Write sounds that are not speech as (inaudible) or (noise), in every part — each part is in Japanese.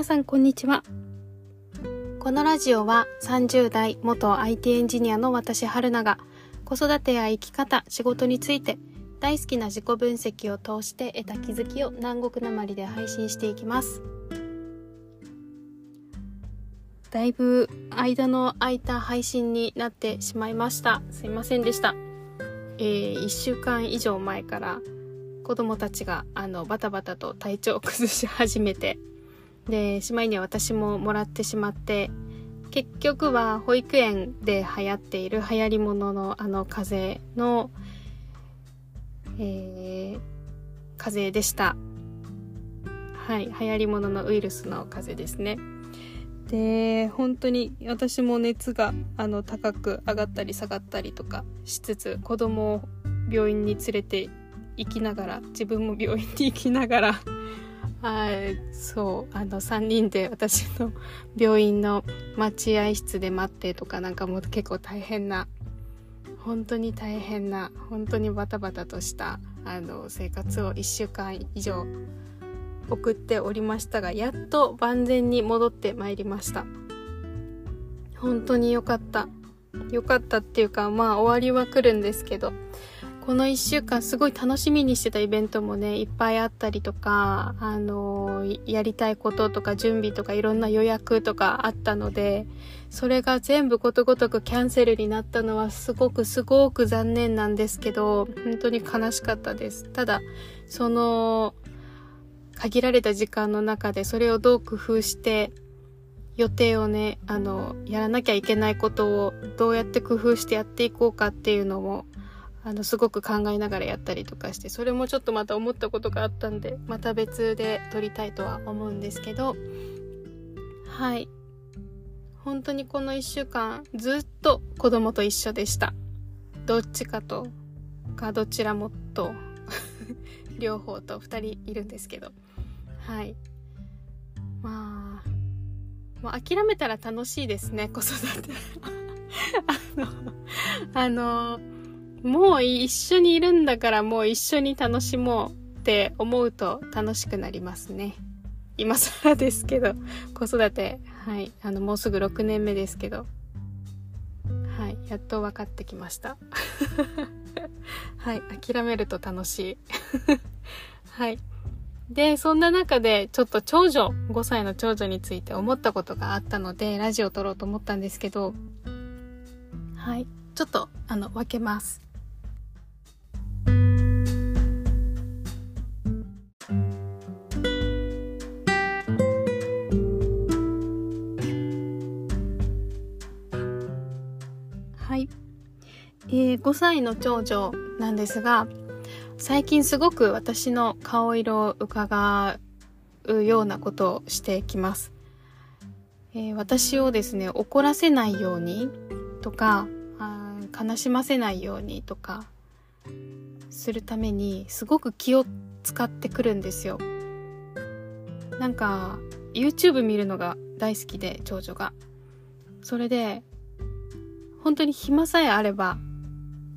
皆さんこんにちは。このラジオは30代元 IT エンジニアの私春菜が子育てや生き方、仕事について大好きな自己分析を通して得た気づきを南国なまりで配信していきます。だいぶ間の空いた配信になってしまいました。すいませんでした。えー、1週間以上前から子供たちがあのバタバタと体調を崩し始めてでしまいには私ももらってしまって結局は保育園で流行っている流行り物ののあの風邪の、えー、風邪でした。はい流行り物のウイルスの風邪ですね。で本当に私も熱があの高く上がったり下がったりとかしつつ子供を病院に連れて行きながら自分も病院に行きながらはいそうあの3人で私の病院の待合室で待ってとかなんかもう結構大変な本当に大変な本当にバタバタとしたあの生活を1週間以上送っておりましたがやっと万全に戻ってまいりました。本当に良かった。良かったっていうかまあ終わりは来るんですけどこの1週間すごい楽しみにしてたイベントもねいっぱいあったりとかあのやりたいこととか準備とかいろんな予約とかあったのでそれが全部ことごとくキャンセルになったのはすごくすごく残念なんですけど本当に悲しかったです。ただその限られた時間の中でそれをどう工夫して予定をねあのやらなきゃいけないことをどうやって工夫してやっていこうかっていうのもあのすごく考えながらやったりとかしてそれもちょっとまた思ったことがあったんでまた別で撮りたいとは思うんですけどはい。本当にこの1週間ずっと子供と一緒でした。どっちかとかどちらもと (laughs) 両方と2人いるんですけど。はい。まあもう諦めたら楽しいですね子育て。(laughs) あのあのもう一緒にいるんだからもう一緒に楽しもうって思うと楽しくなりますね。今更ですけど子育て。はい。あのもうすぐ6年目ですけど。はい。やっと分かってきました。(laughs) はい。諦めると楽しい。(laughs) はい。で、そんな中で、ちょっと長女、5歳の長女について思ったことがあったので、ラジオを撮ろうと思ったんですけど、はい。ちょっと、あの、分けます。5歳の長女なんですが、最近すごく私の顔色を伺うようなことをしてきます。えー、私をですね、怒らせないようにとか、悲しませないようにとか、するためにすごく気を使ってくるんですよ。なんか、YouTube 見るのが大好きで、長女が。それで、本当に暇さえあれば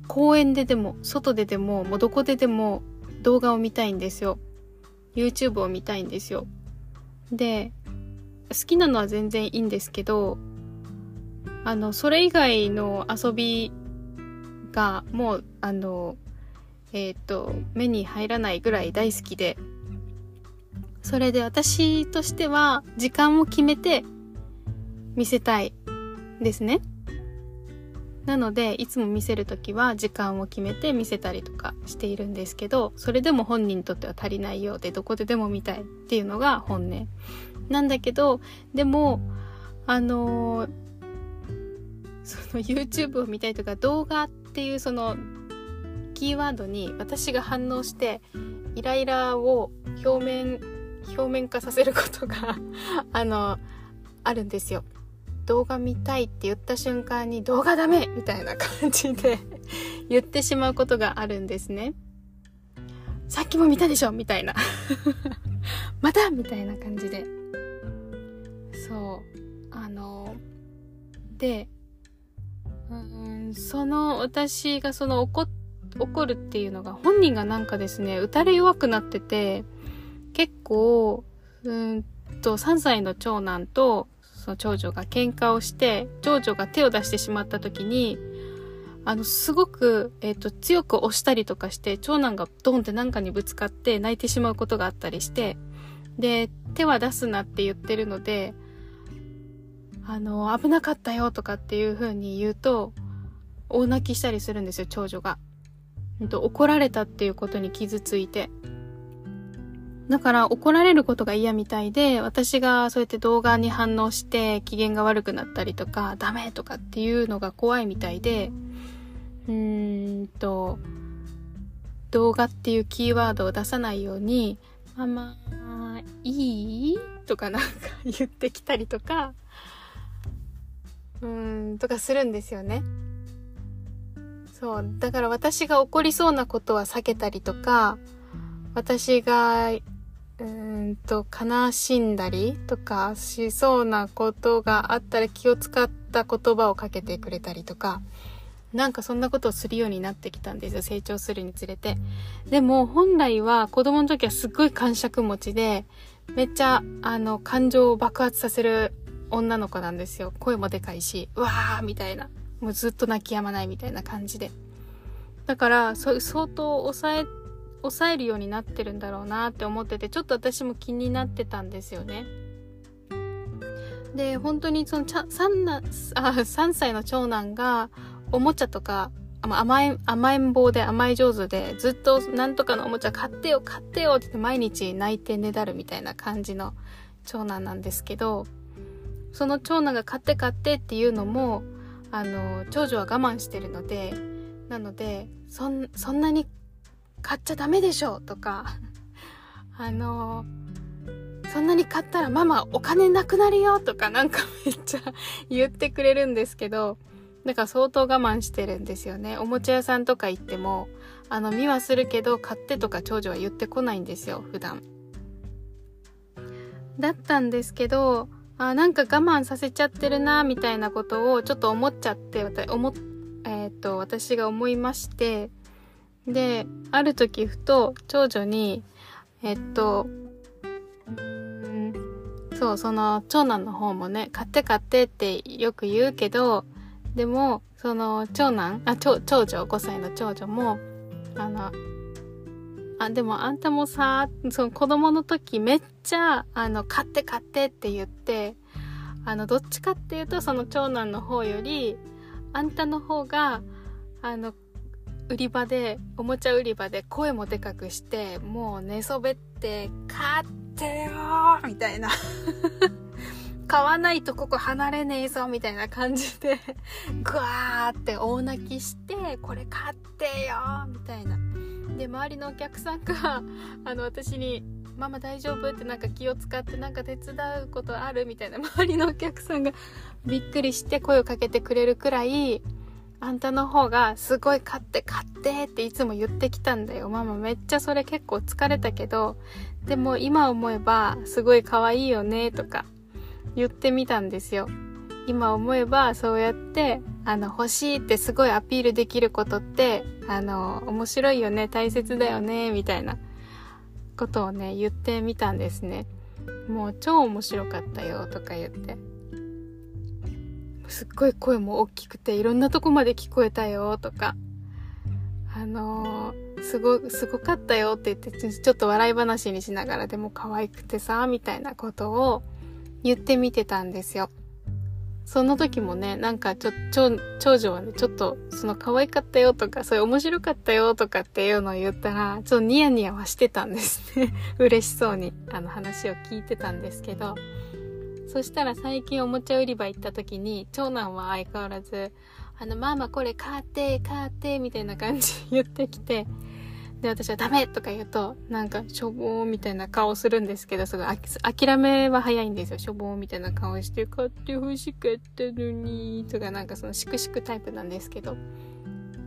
公園ででも、外ででも、もうどこででも動画を見たいんですよ。YouTube を見たいんですよ。で、好きなのは全然いいんですけど、あの、それ以外の遊びがもう、あの、えっ、ー、と、目に入らないぐらい大好きで、それで私としては時間を決めて見せたいですね。なのでいつも見せる時は時間を決めて見せたりとかしているんですけどそれでも本人にとっては足りないようでどこででも見たいっていうのが本音。なんだけどでもあの、その YouTube を見たいとか動画っていうそのキーワードに私が反応してイライラを表面表面化させることがあのあるんですよ。動画見たいって言った瞬間に動画ダメみたいな感じで (laughs) 言ってしまうことがあるんですね。さっきも見たでしょみたいな (laughs) またみたいな感じで。そう。あの、で、うん、その私がその怒怒るっていうのが本人がなんかですね、打たれ弱くなってて、結構、うんと、3歳の長男と、その長女が喧嘩をして、長女が手を出してしまった時に、あの、すごく、えっ、ー、と、強く押したりとかして、長男がドンって何かにぶつかって泣いてしまうことがあったりして、で、手は出すなって言ってるので、あの、危なかったよとかっていう風に言うと、大泣きしたりするんですよ、長女が。怒られたっていうことに傷ついて。だから怒られることが嫌みたいで、私がそうやって動画に反応して機嫌が悪くなったりとか、ダメとかっていうのが怖いみたいで、うーんと、動画っていうキーワードを出さないように、ママ、いい？とかなんか言ってきたりとか、うーん、とかするんですよね。そう。だから私が起こりそうなことは避けたりとか、私がうんと、悲しんだりとかしそうなことがあったら気を使った言葉をかけてくれたりとか、なんかそんなことをするようになってきたんですよ。成長するにつれて。でも本来は子供の時はすっごい感触持ちで、めっちゃあの感情を爆発させる女の子なんですよ。声もでかいし、わーみたいな。もうずっと泣き止まないみたいな感じで。だから、相当抑え抑えるようになってるんだろうなって思っててちょっと私も気になってたんですよね。で本当にそのちゃ 3, なあ3歳の長男がおもちゃとか甘え甘えん坊で甘え上手でずっとなんとかのおもちゃ買ってよ買ってよって毎日泣いてねだるみたいな感じの長男なんですけどその長男が買って買ってっていうのもあの長女は我慢してるのでなのでそんなに買っちゃダメでしょとか、(laughs) あのそんなに買ったらママお金なくなるよとかなんかめっちゃ言ってくれるんですけど、だから相当我慢してるんですよね。おもちゃ屋さんとか行っても、あの、見はするけど買ってとか長女は言ってこないんですよ、普段。だったんですけど、あなんか我慢させちゃってるな、みたいなことをちょっと思っちゃって、思えっ、と、私が思いまして、で、ある時ふと長女に、えっと、そう、その長男の方もね、買って買ってってよく言うけど、でも、その長男、あ、長長女、5歳の長女も、あの、あ、でもあんたもさ、その子供の時めっちゃ、あの、買って買ってって言って、あの、どっちかっていうと、その長男の方より、あんたの方が、あの、売り場でおもちゃ売り場で声もでかくしてもう寝そべって「買ってよ!」みたいな (laughs) 買わないとここ離れねえぞみたいな感じでグワーって大泣きしてこれ買ってよみたいなで周りのお客さんがあの私に「ママ大丈夫?」ってなんか気を使ってなんか手伝うことあるみたいな周りのお客さんがびっくりして声をかけてくれるくらいあんたの方がすごい買って買ってっていつも言ってきたんだよ。ママめっちゃそれ結構疲れたけど、でも今思えばすごい可愛いよねとか言ってみたんですよ。今思えばそうやってあの欲しいってすごいアピールできることってあの面白いよね大切だよねみたいなことをね言ってみたんですね。もう超面白かったよとか言って。すっごい声も大きくていろんなとこまで聞こえたよとか、あのー、すご、すごかったよって言って、ちょっと笑い話にしながらでも可愛くてさ、みたいなことを言ってみてたんですよ。その時もね、なんかちょ、長長女はね、ちょっと、その可愛かったよとか、そういう面白かったよとかっていうのを言ったら、ちょっとニヤニヤはしてたんですね。(laughs) 嬉しそうに、あの話を聞いてたんですけど、そしたら最近おもちゃ売り場行った時に、長男は相変わらず、あの、ママこれ買って、買って、みたいな感じ言ってきて、で、私はダメとか言うと、なんか、しょぼみたいな顔するんですけど、すごい諦めは早いんですよ。しょぼみたいな顔して、買って欲しかったのに、とかなんかそのしくしくタイプなんですけど。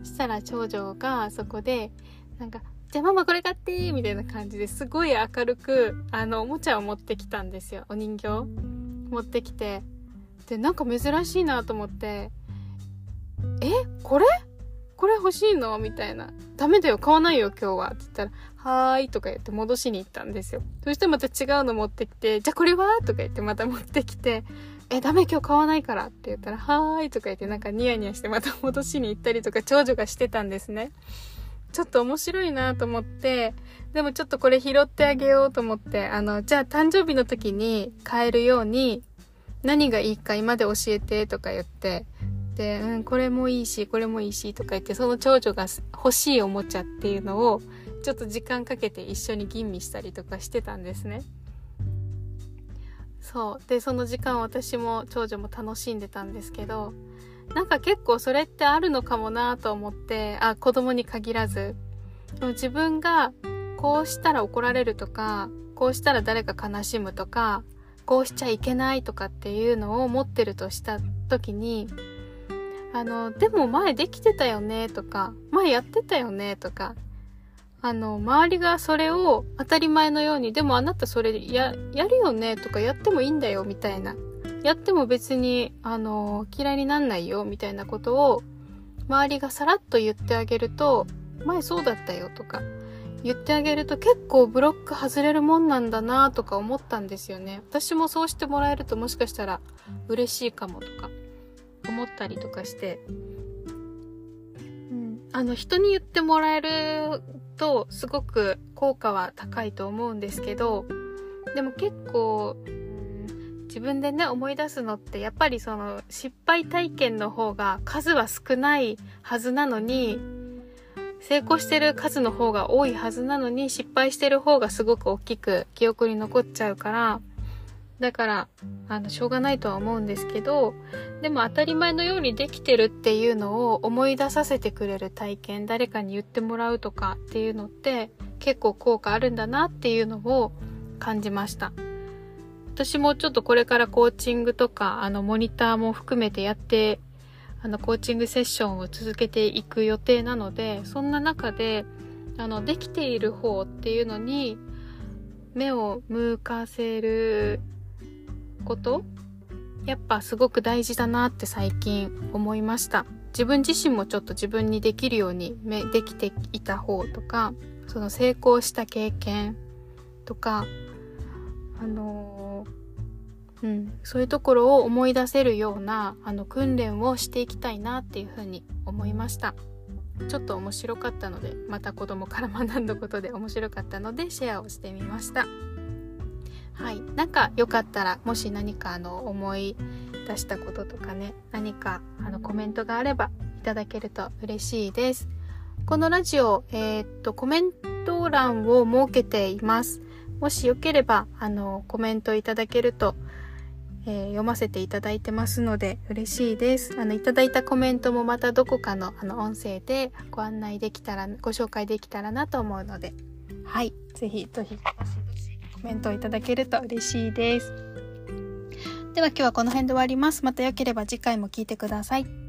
そしたら長女がそこで、なんか、じゃあママこれ買ってみたいな感じですごい明るく、あの、おもちゃを持ってきたんですよ。お人形。持ってきてでなんか珍しいなと思って「えこれ？これ欲しいの?」みたいなダメだよ、買わないよ、今日は。って言ったら、はーいとか言って戻しに行ったんですよ。そしてまた違うの持ってきて、じゃあこれは？とか言ってまた持ってきて、え、ダメ今日買わないからって言ったら、はーいとか言ってなんかニヤニヤしてまた戻しに行ったりとか長女がしてたんですね。ちょっと面白いなと思って、でもちょっとこれ拾ってあげようと思って、あの、じゃあ誕生日の時に買えるように何がいいか今で教えてとか言って、で、うん、これもいいし、これもいいしとか言って、その長女が欲しいおもちゃっていうのをちょっと時間かけて一緒に吟味したりとかしてたんですね。そうでその時間私も長女も楽しんでたんですけどなんか結構それってあるのかもなと思ってあ子供に限らず自分がこうしたら怒られるとかこうしたら誰か悲しむとかこうしちゃいけないとかっていうのを持ってるとした時にあのでも前できてたよねとか前やってたよねとかあの、周りがそれを当たり前のように、でもあなたそれや、やるよねとかやってもいいんだよみたいな。やっても別に、あの、嫌いになんないよみたいなことを、周りがさらっと言ってあげると、前そうだったよとか、言ってあげると結構ブロック外れるもんなんだなとか思ったんですよね。私もそうしてもらえるともしかしたら嬉しいかもとか思ったりとかして、うん、あの人に言ってもらえるとすごく効果は高いと思うんですけどでも結構自分でね思い出すのってやっぱりその失敗体験の方が数は少ないはずなのに成功してる数の方が多いはずなのに失敗してる方がすごく大きく記憶に残っちゃうからだから、あの、しょうがないとは思うんですけど、でも当たり前のようにできてるっていうのを思い出させてくれる体験、誰かに言ってもらうとかっていうのって結構効果あるんだなっていうのを感じました。私もちょっとこれからコーチングとか、あの、モニターも含めてやって、あの、コーチングセッションを続けていく予定なので、そんな中で、あの、できている方っていうのに、目を向かせることやっぱすごく大事だなって最近思いました。自分自身もちょっと自分にできるようにできていた方とかその成功した経験とかあのうん、そういうところを思い出せるようなあの訓練をしていきたいなっていうふうに思いましたちょっと面白かったのでまた子供から学んだことで面白かったのでシェアをしてみました。はい、なんかよかったらもし何かあの思い出したこととかね何かあのコメントがあればいただけると嬉しいです。このラジオ、えー、っとコメント欄を設けています。もしよければあのコメントいただけると、えー、読ませていただいてますので嬉しいです。あのいただいたコメントもまたどこかのあの音声でご案内できたらご紹介できたらなと思うので、はい、ぜひぜひコメントをいただけると嬉しいです。では今日はこの辺で終わります。また良ければ次回も聴いてください。